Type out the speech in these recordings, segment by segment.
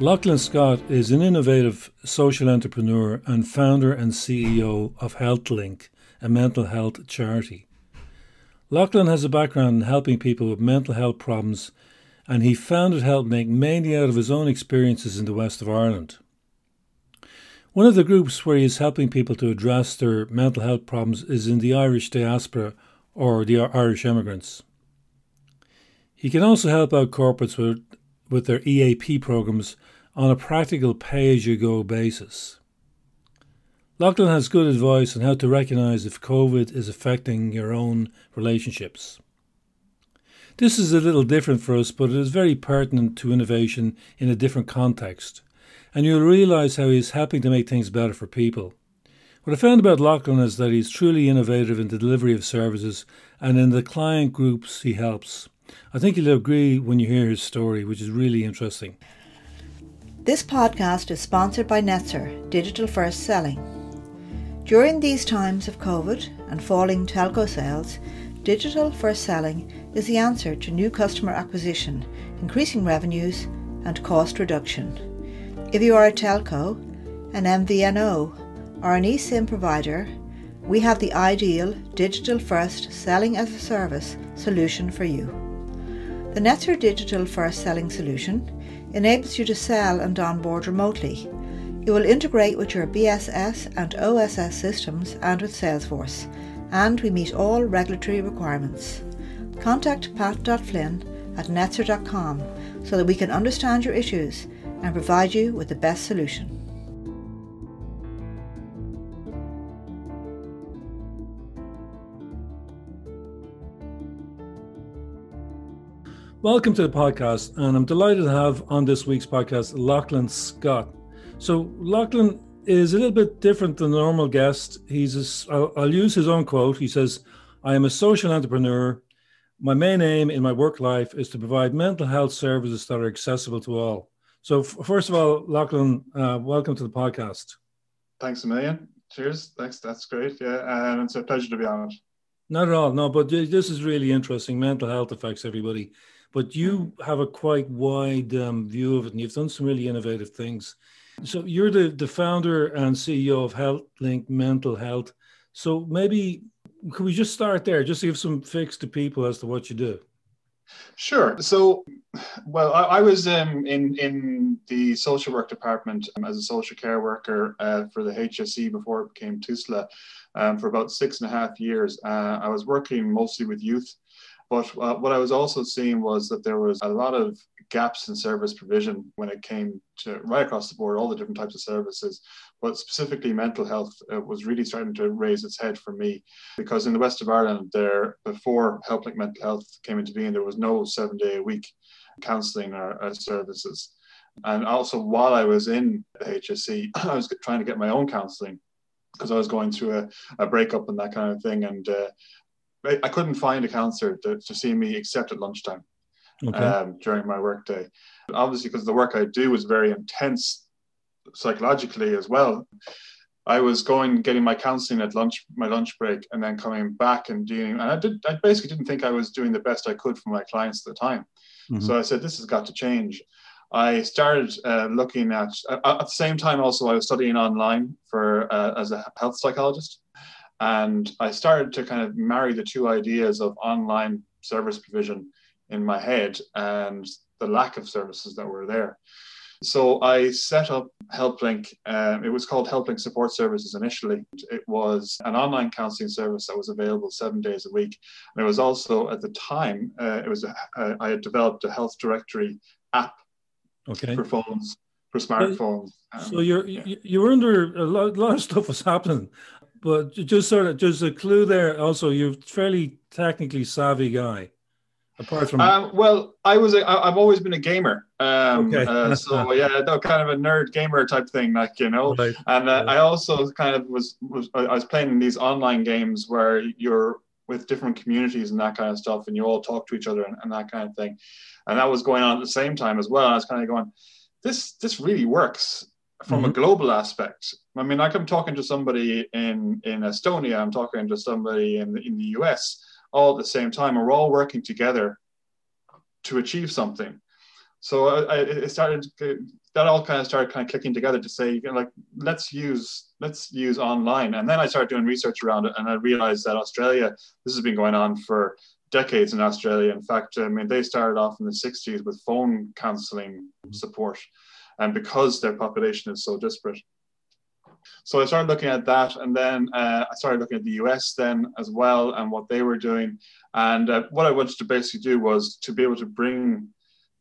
Lachlan Scott is an innovative social entrepreneur and founder and CEO of HelpLink, a mental health charity. Lachlan has a background in helping people with mental health problems, and he founded HelpLink mainly out of his own experiences in the west of Ireland. One of the groups where he is helping people to address their mental health problems is in the Irish diaspora or the Irish immigrants. He can also help out corporates with with their EAP programs on a practical pay as you go basis. Lachlan has good advice on how to recognise if COVID is affecting your own relationships. This is a little different for us, but it is very pertinent to innovation in a different context, and you'll realise how he is helping to make things better for people. What I found about Lachlan is that he's truly innovative in the delivery of services and in the client groups he helps. I think you'll agree when you hear his story, which is really interesting. This podcast is sponsored by Netzer, Digital First Selling. During these times of COVID and falling telco sales, Digital First Selling is the answer to new customer acquisition, increasing revenues, and cost reduction. If you are a telco, an MVNO, or an eSIM provider, we have the ideal digital first selling as a service solution for you. The Netzer Digital First Selling Solution enables you to sell and onboard remotely. It will integrate with your BSS and OSS systems and with Salesforce, and we meet all regulatory requirements. Contact pat.flynn at netzer.com so that we can understand your issues and provide you with the best solution. Welcome to the podcast, and I'm delighted to have on this week's podcast Lachlan Scott. So, Lachlan is a little bit different than the normal guest. He's, a, I'll, I'll use his own quote. He says, I am a social entrepreneur. My main aim in my work life is to provide mental health services that are accessible to all. So, f- first of all, Lachlan, uh, welcome to the podcast. Thanks a million. Cheers. Thanks. That's great. Yeah. And it's a pleasure to be on it. Not at all. No, but this is really interesting. Mental health affects everybody but you have a quite wide um, view of it and you've done some really innovative things. So you're the, the founder and CEO of HelpLink Mental Health. So maybe could we just start there, just give some fix to people as to what you do? Sure. So, well, I, I was um, in in the social work department um, as a social care worker uh, for the HSE before it became TUSLA um, for about six and a half years. Uh, I was working mostly with youth but uh, what I was also seeing was that there was a lot of gaps in service provision when it came to right across the board, all the different types of services. But specifically, mental health uh, was really starting to raise its head for me because in the west of Ireland, there before HelpLink Mental Health came into being, there was no seven day a week counselling or, or services. And also, while I was in the HSE, I was trying to get my own counselling because I was going through a, a breakup and that kind of thing. And uh, I couldn't find a counsellor to, to see me except at lunchtime okay. um, during my workday. Obviously, because the work I do is very intense psychologically as well. I was going getting my counselling at lunch, my lunch break, and then coming back and doing. And I did. I basically didn't think I was doing the best I could for my clients at the time. Mm-hmm. So I said, "This has got to change." I started uh, looking at uh, at the same time. Also, I was studying online for uh, as a health psychologist. And I started to kind of marry the two ideas of online service provision in my head and the lack of services that were there. So I set up HelpLink. Um, it was called HelpLink Support Services initially. It was an online counseling service that was available seven days a week. And it was also at the time, uh, it was a, uh, I had developed a health directory app okay. for phones, for smartphones. Um, so you're yeah. you were under a lot, a lot of stuff was happening but just sort of just a clue there. Also, you're fairly technically savvy guy. Apart from um, well, I was a, I've always been a gamer. Um, okay. uh, so yeah, no, kind of a nerd gamer type thing, like you know. Right. And uh, I also kind of was was I was playing these online games where you're with different communities and that kind of stuff, and you all talk to each other and, and that kind of thing. And that was going on at the same time as well. I was kind of going, this this really works from mm-hmm. a global aspect. I mean, like I'm talking to somebody in, in Estonia, I'm talking to somebody in the, in the US all at the same time. We're all working together to achieve something. So I, I it started. that all kind of started kind of clicking together to say, you know, like, let's use let's use online. And then I started doing research around it, and I realized that Australia, this has been going on for decades in Australia. In fact, I mean, they started off in the 60s with phone counseling support, and because their population is so disparate. So I started looking at that, and then uh, I started looking at the US then as well and what they were doing. And uh, what I wanted to basically do was to be able to bring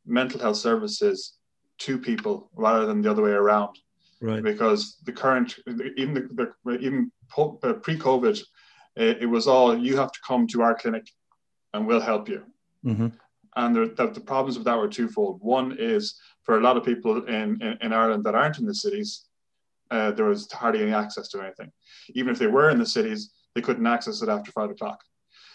mental health services to people rather than the other way around. Right. Because the current, even the, the even uh, pre-COVID, it, it, was all you have to come to our clinic, and we'll help you. Mm-hmm. And the, the, the, problems with that were twofold. One is for a lot of people in, in, in Ireland that aren't in the cities, uh, there was hardly any access to anything. Even if they were in the cities, they couldn't access it after five o'clock.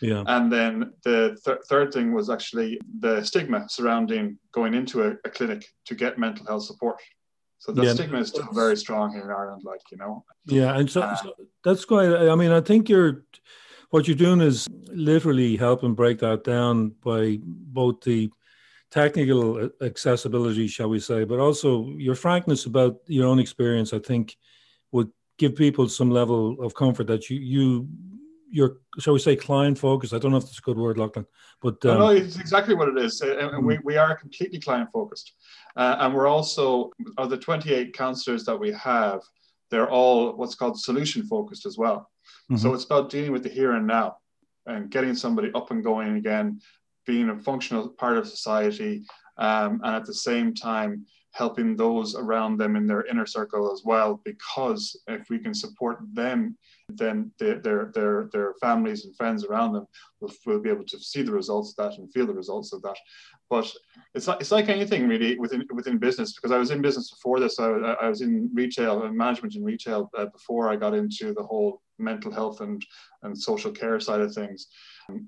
Yeah. And then the th- third thing was actually the stigma surrounding going into a, a clinic to get mental health support. So the yeah, stigma is still very strong here in Ireland, like you know. Yeah, and so, uh, so that's quite. I mean, I think you're what you're doing is literally helping break that down by both the technical accessibility, shall we say, but also your frankness about your own experience. I think would give people some level of comfort that you you you're shall we say client focused i don't know if that's a good word lachlan but um, no, no it's exactly what it is and we, we are completely client focused uh, and we're also of the 28 counselors that we have they're all what's called solution focused as well mm-hmm. so it's about dealing with the here and now and getting somebody up and going again being a functional part of society um, and at the same time helping those around them in their inner circle as well because if we can support them then their their their families and friends around them will, will be able to see the results of that and feel the results of that. But it's like, it's like anything really within within business because I was in business before this. I, I was in retail and management in retail uh, before I got into the whole mental health and and social care side of things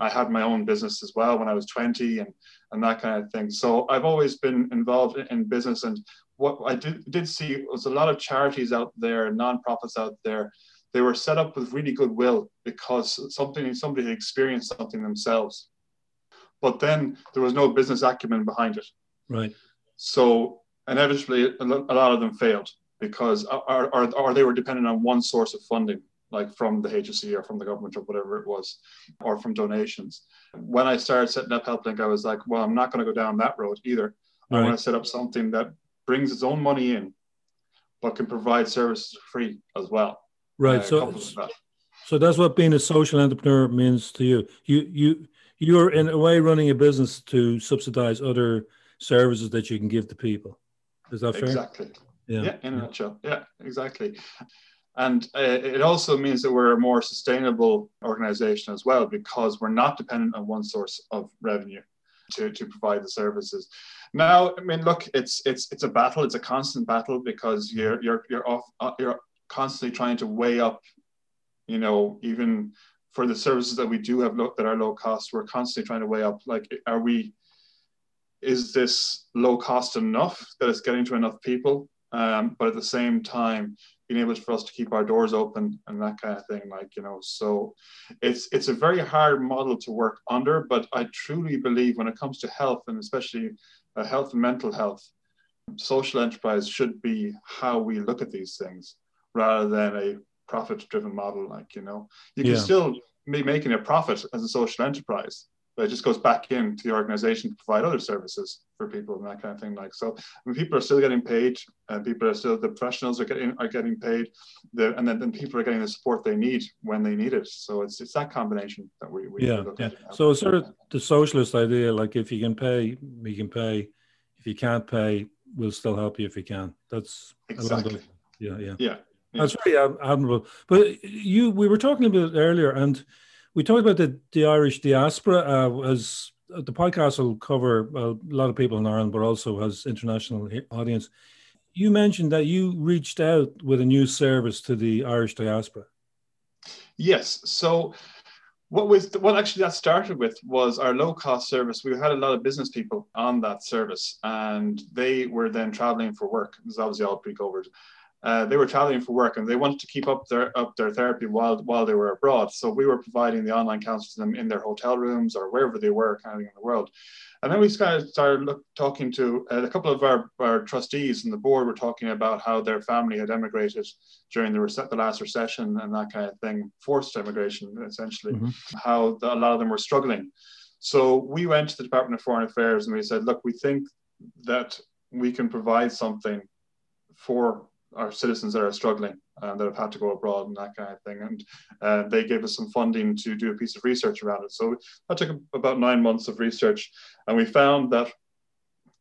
I had my own business as well when I was 20 and, and that kind of thing. So I've always been involved in business. And what I did, did see was a lot of charities out there, nonprofits out there. They were set up with really goodwill because something somebody had experienced something themselves. But then there was no business acumen behind it. Right. So inevitably, a lot of them failed because uh, or, or, or they were dependent on one source of funding like from the HSE or from the government or whatever it was, or from donations. When I started setting up HelpLink, I was like, well, I'm not going to go down that road either. Right. I want to set up something that brings its own money in, but can provide services free as well. Right. Uh, so, so that's what being a social entrepreneur means to you. You you you're in a way running a business to subsidize other services that you can give to people. Is that fair? Exactly. Yeah. yeah in a nutshell. Yeah, exactly. And uh, it also means that we're a more sustainable organization as well because we're not dependent on one source of revenue to, to provide the services. Now, I mean, look, it's it's it's a battle. It's a constant battle because you're you're you're off uh, you're constantly trying to weigh up, you know, even for the services that we do have low, that are low cost, we're constantly trying to weigh up like, are we, is this low cost enough that it's getting to enough people? Um, but at the same time, being able for us to keep our doors open and that kind of thing like you know so it's it's a very hard model to work under but i truly believe when it comes to health and especially uh, health and mental health social enterprise should be how we look at these things rather than a profit driven model like you know you can yeah. still be making a profit as a social enterprise but it just goes back into the organization to provide other services for people and that kind of thing. Like so, I mean, people are still getting paid, and people are still the professionals are getting are getting paid, the, and then, then people are getting the support they need when they need it. So it's it's that combination that we, we yeah yeah. So it's sort of the socialist idea, like if you can pay, we can pay. If you can't pay, we'll still help you if you can. That's exactly yeah yeah yeah. That's very admirable. But you, we were talking about earlier, and we talked about the, the Irish diaspora uh, as uh, the podcast will cover a lot of people in Ireland, but also has international audience. You mentioned that you reached out with a new service to the Irish diaspora. Yes. So what was what actually that started with was our low cost service. We had a lot of business people on that service, and they were then traveling for work. This is obviously all pre-COVID, uh, they were traveling for work and they wanted to keep up their up their therapy while while they were abroad. So we were providing the online counseling to them in their hotel rooms or wherever they were, kind of in the world. And then we started, started look, talking to uh, a couple of our, our trustees and the board were talking about how their family had emigrated during the, rece- the last recession and that kind of thing, forced emigration essentially, mm-hmm. how the, a lot of them were struggling. So we went to the Department of Foreign Affairs and we said, look, we think that we can provide something for our citizens that are struggling and that have had to go abroad and that kind of thing. And uh, they gave us some funding to do a piece of research around it. So that took about nine months of research. And we found that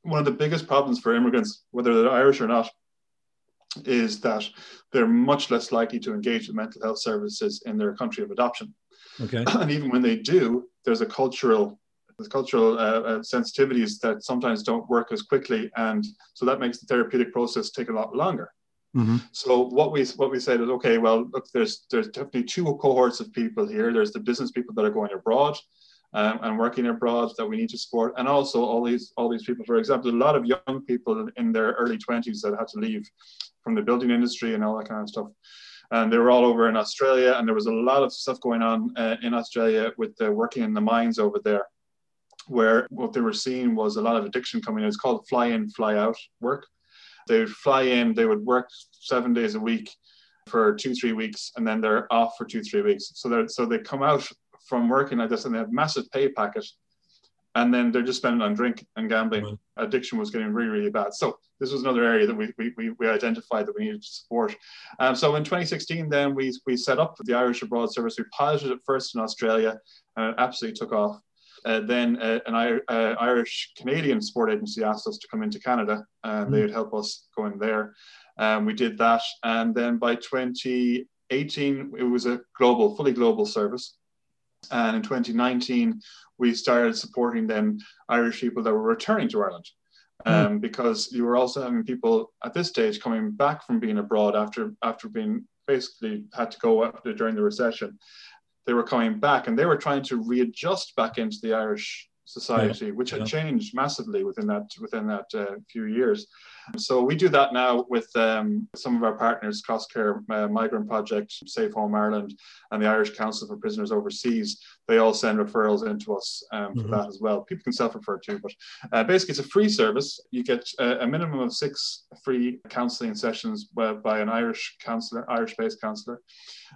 one of the biggest problems for immigrants, whether they're Irish or not, is that they're much less likely to engage with mental health services in their country of adoption. Okay. And even when they do, there's a cultural there's cultural uh, uh, sensitivities that sometimes don't work as quickly, and so that makes the therapeutic process take a lot longer. Mm-hmm. So what we what we said is okay. Well, look, there's there's definitely two cohorts of people here. There's the business people that are going abroad um, and working abroad that we need to support, and also all these all these people. For example, a lot of young people in their early twenties that had to leave from the building industry and all that kind of stuff. And they were all over in Australia, and there was a lot of stuff going on uh, in Australia with working in the mines over there, where what they were seeing was a lot of addiction coming in. It's called fly in, fly out work they would fly in, they would work seven days a week for two, three weeks, and then they're off for two, three weeks. So they so they come out from working like this and they have massive pay packet, and then they're just spending on drink and gambling. Right. Addiction was getting really, really bad. So this was another area that we we, we identified that we needed to support. Um, so in 2016, then we we set up the Irish Abroad Service. We piloted it first in Australia, and it absolutely took off. Uh, then uh, an uh, Irish Canadian sport agency asked us to come into Canada and mm. they would help us go in there. Um, we did that. And then by 2018, it was a global, fully global service. And in 2019, we started supporting then Irish people that were returning to Ireland. Hmm. Um, mm. Because you were also having people at this stage coming back from being abroad after after being basically had to go after during the recession they were coming back and they were trying to readjust back into the Irish society, yeah. which had yeah. changed massively within that within that uh, few years. So we do that now with um, some of our partners, Crosscare uh, Migrant Project, Safe Home Ireland, and the Irish Council for Prisoners Overseas. They all send referrals into us um, for mm-hmm. that as well. People can self-refer too, but uh, basically it's a free service. You get a, a minimum of six free counselling sessions by, by an Irish counsellor, Irish-based counsellor.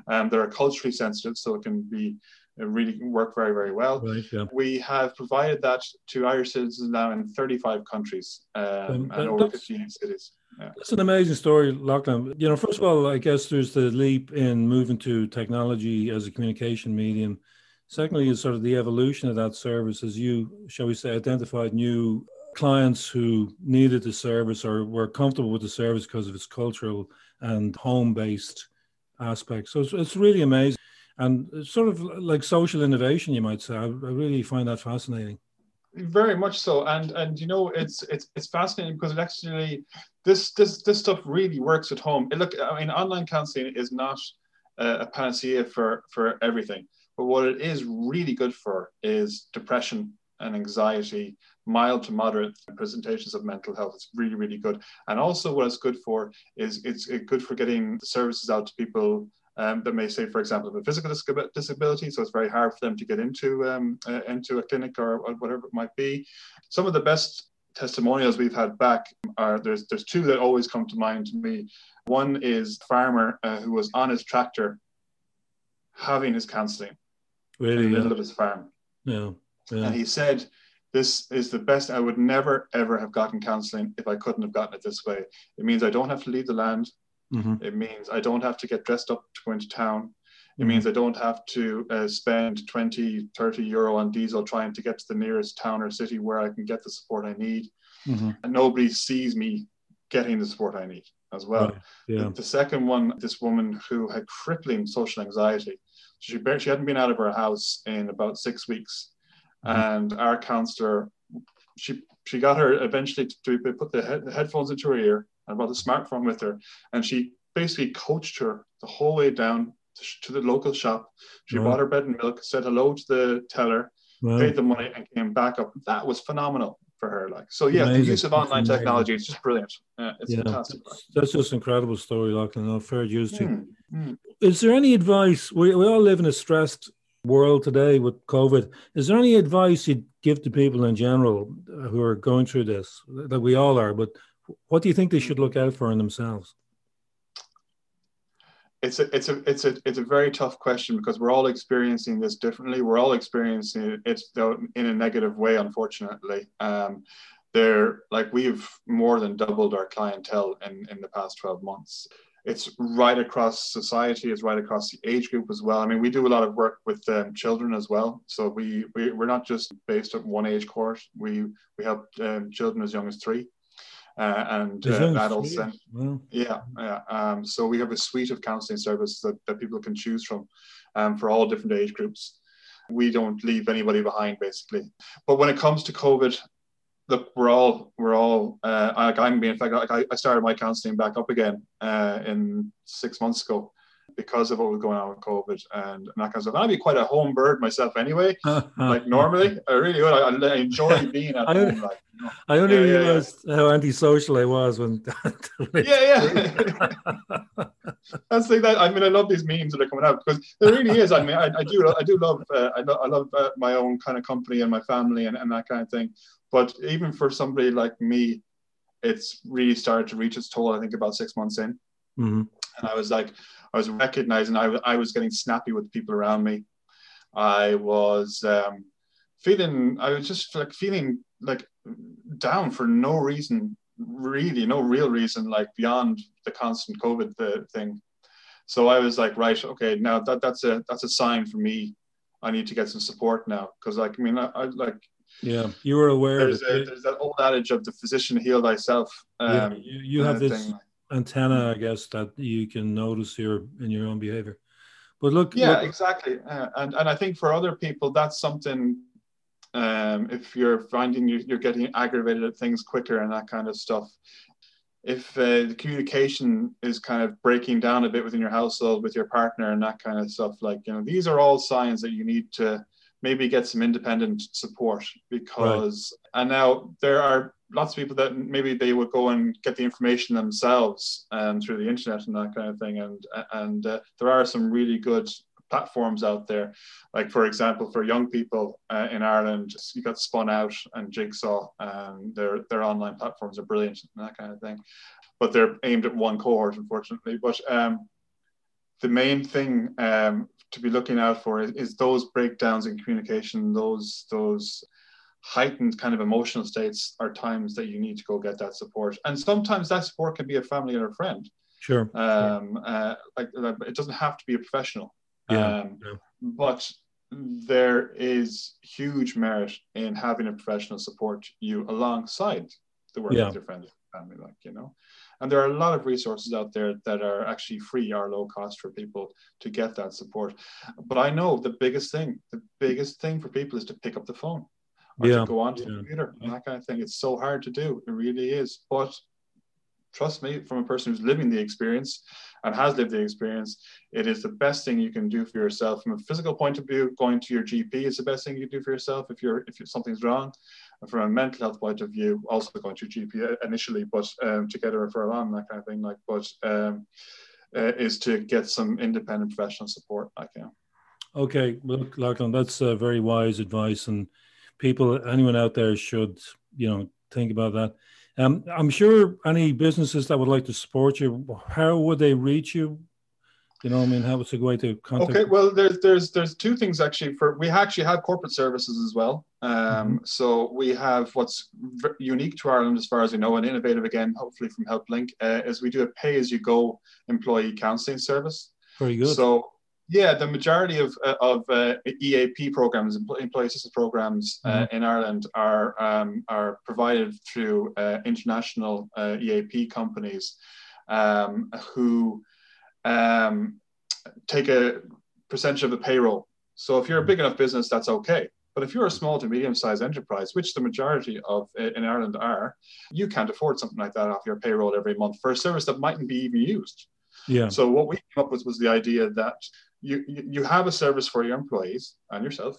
Um, they're culturally sensitive, so it can be really work very, very well. Right, yeah. We have provided that to Irish citizens now in 35 countries um, and over 15 cities. Yeah. That's an amazing story, Lachlan. You know, first of all, I guess there's the leap in moving to technology as a communication medium. Secondly, is sort of the evolution of that service as you, shall we say, identified new clients who needed the service or were comfortable with the service because of its cultural and home based aspects. So it's, it's really amazing and sort of like social innovation, you might say. I, I really find that fascinating. Very much so, and and you know it's it's it's fascinating because it actually this this this stuff really works at home. It look, I mean, online counseling is not a, a panacea for for everything, but what it is really good for is depression and anxiety, mild to moderate presentations of mental health. It's really, really good. And also, what it's good for is it's good for getting the services out to people um, that may say, for example, have a physical disability, so it's very hard for them to get into um, uh, into a clinic or, or, whatever it might be. Some of the best testimonials we've had back are there's there's two that always come to mind to me. One is a farmer uh, who was on his tractor having his counselling really, in the yeah. middle of his farm. Yeah, yeah. And he said, this is the best. I would never, ever have gotten counseling if I couldn't have gotten it this way. It means I don't have to leave the land. Mm-hmm. It means I don't have to get dressed up to go into town. It mm-hmm. means I don't have to uh, spend 20, 30 euro on diesel trying to get to the nearest town or city where I can get the support I need. Mm-hmm. And nobody sees me getting the support I need as well. Right. Yeah. The, the, second one, this woman who had crippling social anxiety. She, barely, she hadn't been out of her house in about six weeks. Mm-hmm. And our counselor, she, she got her eventually to, to put the, head, the headphones into her ear I brought a smartphone with her, and she basically coached her the whole way down to the local shop. She bought her bread and milk, said hello to the teller, paid the money, and came back up. That was phenomenal for her. Like so, yeah, Amazing. the use of online technology is just brilliant. Yeah, it's yeah, fantastic. That's, that's, just incredible story, Lachlan. I've fair use to. Mm, mm. Is there any advice? We, we all live in a stressed world today with COVID, is there any advice you'd give to people in general who are going through this, that we all are, but what do you think they should look out for in themselves? It's a, it's a, it's a, it's a very tough question because we're all experiencing this differently. We're all experiencing it in a negative way, unfortunately. Um, they're like we've more than doubled our clientele in, in the past 12 months it's right across society it's right across the age group as well i mean we do a lot of work with um, children as well so we, we we're not just based at one age cohort we we help um, children as young as three uh, and uh, adults and yeah yeah um, so we have a suite of counseling services that, that people can choose from um, for all different age groups. We don't leave anybody behind basically. But when it comes to covid look, we're all we're all uh, like I'm being in fact like I, I started my counselling back up again uh, in six months ago because of what was going on with COVID and, and that kind of stuff. And I'd be quite a home bird myself anyway. like normally, I really would. I, I enjoy being at home. Like, you know. I only yeah, realized yeah, yeah. how antisocial I was when. yeah, yeah. That's like that. I mean, I love these memes that are coming out because there really is. I mean, I, I do, I do love, uh, I, lo- I love uh, my own kind of company and my family and, and that kind of thing. But even for somebody like me, it's really started to reach its toll. I think about six months in, mm-hmm. and I was like, I was recognizing I, was getting snappy with people around me. I was um, feeling, I was just like feeling like down for no reason, really, no real reason, like beyond the constant COVID the thing. So I was like, right, okay, now that that's a that's a sign for me. I need to get some support now because, like, I mean, I, I like yeah, you were aware. There's, a, there's that old adage of the physician heal thyself. Um, yeah, you, you have this thing. Antenna, I guess, that you can notice here in your own behavior. But look, yeah, look, exactly, uh, and and I think for other people, that's something. Um, if you're finding you, you're getting aggravated at things quicker and that kind of stuff, if uh, the communication is kind of breaking down a bit within your household with your partner and that kind of stuff, like you know, these are all signs that you need to maybe get some independent support because right. and now there are lots of people that maybe they would go and get the information themselves um, through the internet and that kind of thing. And and uh, there are some really good platforms out there. Like for example for young people uh, in ireland you got spun out and jigsaw and their their online platforms are brilliant and that kind of thing. But they're aimed at one cohort unfortunately. But um, the main thing um, to be looking out for is, is, those breakdowns in communication, those those heightened kind of emotional states are times that you need to go get that support. And sometimes that support can be a family or a friend. Sure. Um, uh, like, it doesn't have to be a professional. Yeah, um, yeah. But there is huge merit in having a professional support you alongside the work yeah. with your friends and family, like you know. And there are a lot of resources out there that are actually free or low cost for people to get that support. But I know the biggest thing, the biggest thing for people is to pick up the phone or yeah. to go onto yeah. the computer and that kind of thing. It's so hard to do. It really is. But trust me, from a person who's living the experience and has lived the experience, it is the best thing you can do for yourself. From a physical point of view, going to your GP is the best thing you can do for yourself if you're if something's wrong from a mental health point of view, also going to GP initially, but um, to get a referral on that kind of thing, like, but um, uh, is to get some independent professional support, like, yeah. Okay, well, Lachlan, that's uh, very wise advice, and people, anyone out there should, you know, think about that. Um, I'm sure any businesses that would like to support you, how would they reach you? You know, I mean, how was a way to contact? Okay, well, there's there's there's two things actually. For we actually have corporate services as well. Um, mm-hmm. So we have what's v- unique to Ireland, as far as we know, and innovative again, hopefully from HelpLink, uh, is we do a pay-as-you-go employee counselling service. Very good. So yeah, the majority of uh, of uh, EAP programs, employee assistance programs uh, mm-hmm. in Ireland, are um, are provided through uh, international uh, EAP companies um, who um, take a percentage of the payroll. So if you're a big enough business, that's okay. But if you're a small to medium sized enterprise, which the majority of in Ireland are, you can't afford something like that off your payroll every month for a service that mightn't be even used. Yeah. So what we came up with was the idea that you you have a service for your employees and yourself,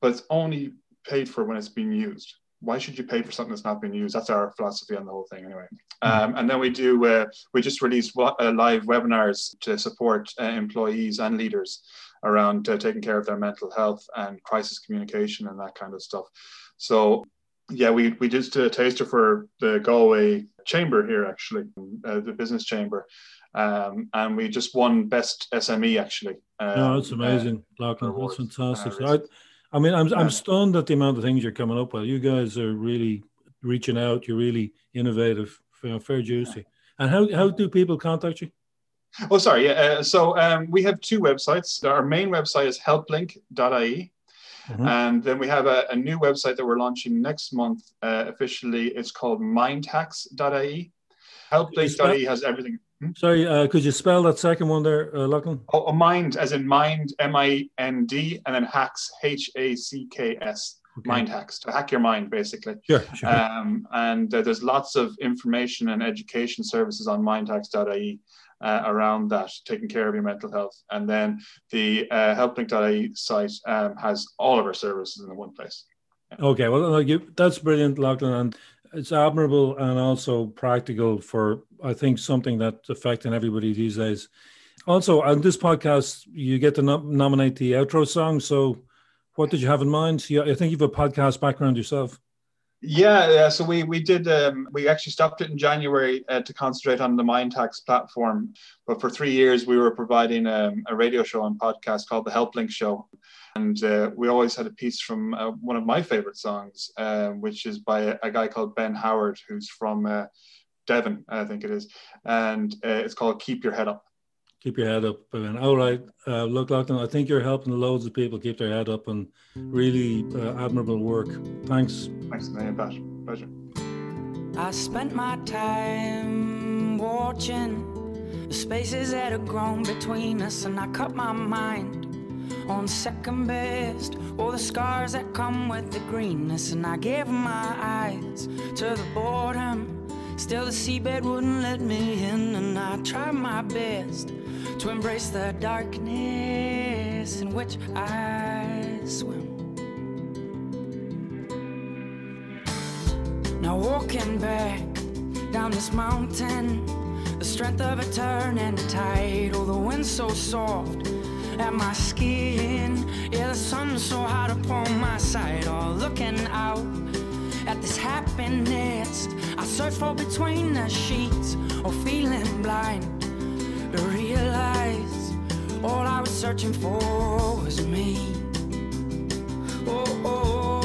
but it's only paid for when it's being used why should you pay for something that's not being used? That's our philosophy on the whole thing, anyway. Hmm. Um, and then we do, uh, we just released uh, live webinars to support uh, employees and leaders around uh, taking care of their mental health and crisis communication and that kind of stuff. So yeah, we we did a taster for the Galway Chamber here, actually, uh, the business chamber, um, and we just won best SME actually. Um, no, that's uh, amazing, uh, Lachlan. That's fantastic. I, mean, I'm I'm stunned at the amount of things you're coming up with. You guys are really reaching out. You're really innovative. Fair, fair juicy. And how how do people contact you? Oh, sorry. Yeah. Uh, so um, we have two websites. Our main website is helplink.ie. Mm-hmm. And then we have a, a, new website that we're launching next month uh, officially. It's called mindhacks.ie. Helplink.ie has everything. Hmm? Sorry, uh, could you spell that second one there, uh, Lachlan? Oh, mind, as in mind, M I N D, and then hacks, H A C K S. Okay. Mind hacks to hack your mind, basically. Sure, sure. Um, and uh, there's lots of information and education services on mindhacks.ie uh, around that, taking care of your mental health. And then the uh, helplink.ie site um, has all of our services in the one place. Yeah. Okay, well, you, that's brilliant, Lachlan, and it's admirable and also practical for I think something that's affecting everybody these days. Also, on this podcast, you get to nominate the outro song. So, what did you have in mind? I think you have a podcast background yourself. Yeah, yeah. So we we did um, we actually stopped it in January uh, to concentrate on the Mindhacks platform. But for three years, we were providing um, a radio show and podcast called the HelpLink Show, and uh, we always had a piece from uh, one of my favorite songs, uh, which is by a, a, guy called Ben Howard, who's from uh, Devon, I think it is, and uh, it's called "Keep Your Head Up." Keep your head up. And all right, uh, look, Lachlan, I think you're helping loads of people keep their head up and really uh, admirable work. Thanks. Thanks, man. Pleasure. I spent my time watching the spaces that have grown between us, and I cut my mind on second best. All the scars that come with the greenness, and I gave my eyes to the boredom. Still, the seabed wouldn't let me in, and I tried my best to embrace the darkness in which I swim. Now, walking back down this mountain, the strength of a turning tide, oh, the wind so soft at my skin. Yeah, the sun so hot upon my side, all oh, looking out at this happiness I search for between the sheets, or feeling blind to realize all I was searching for was me. Oh, oh, oh